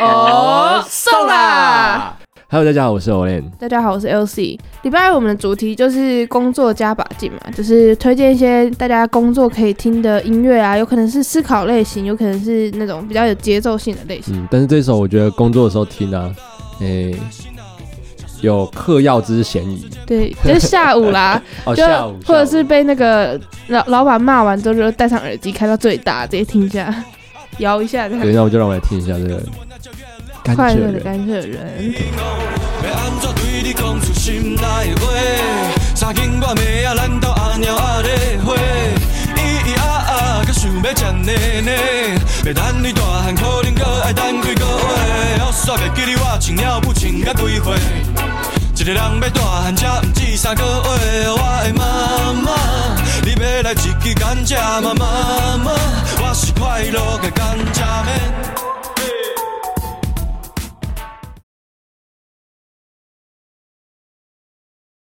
哦，送啦！Hello，大家好，我是 Olen。大家好，我是 LC。礼拜二我们的主题就是工作加把劲嘛，就是推荐一些大家工作可以听的音乐啊，有可能是思考类型，有可能是那种比较有节奏性的类型。嗯，但是这首我觉得工作的时候听啊，诶、有嗑药之嫌疑。对，就是下午啦，哦，就或者是被那个老老板骂完之后，就戴上耳机开到最大，直接听一下，摇一下这样。等一下，我就让我来听一下这个甘快乐的蔗人。甘蔗。一个人要大汉，才毋止三个月。我的妈妈，你要来一支甘蔗吗妈妈，我是快乐的甘蔗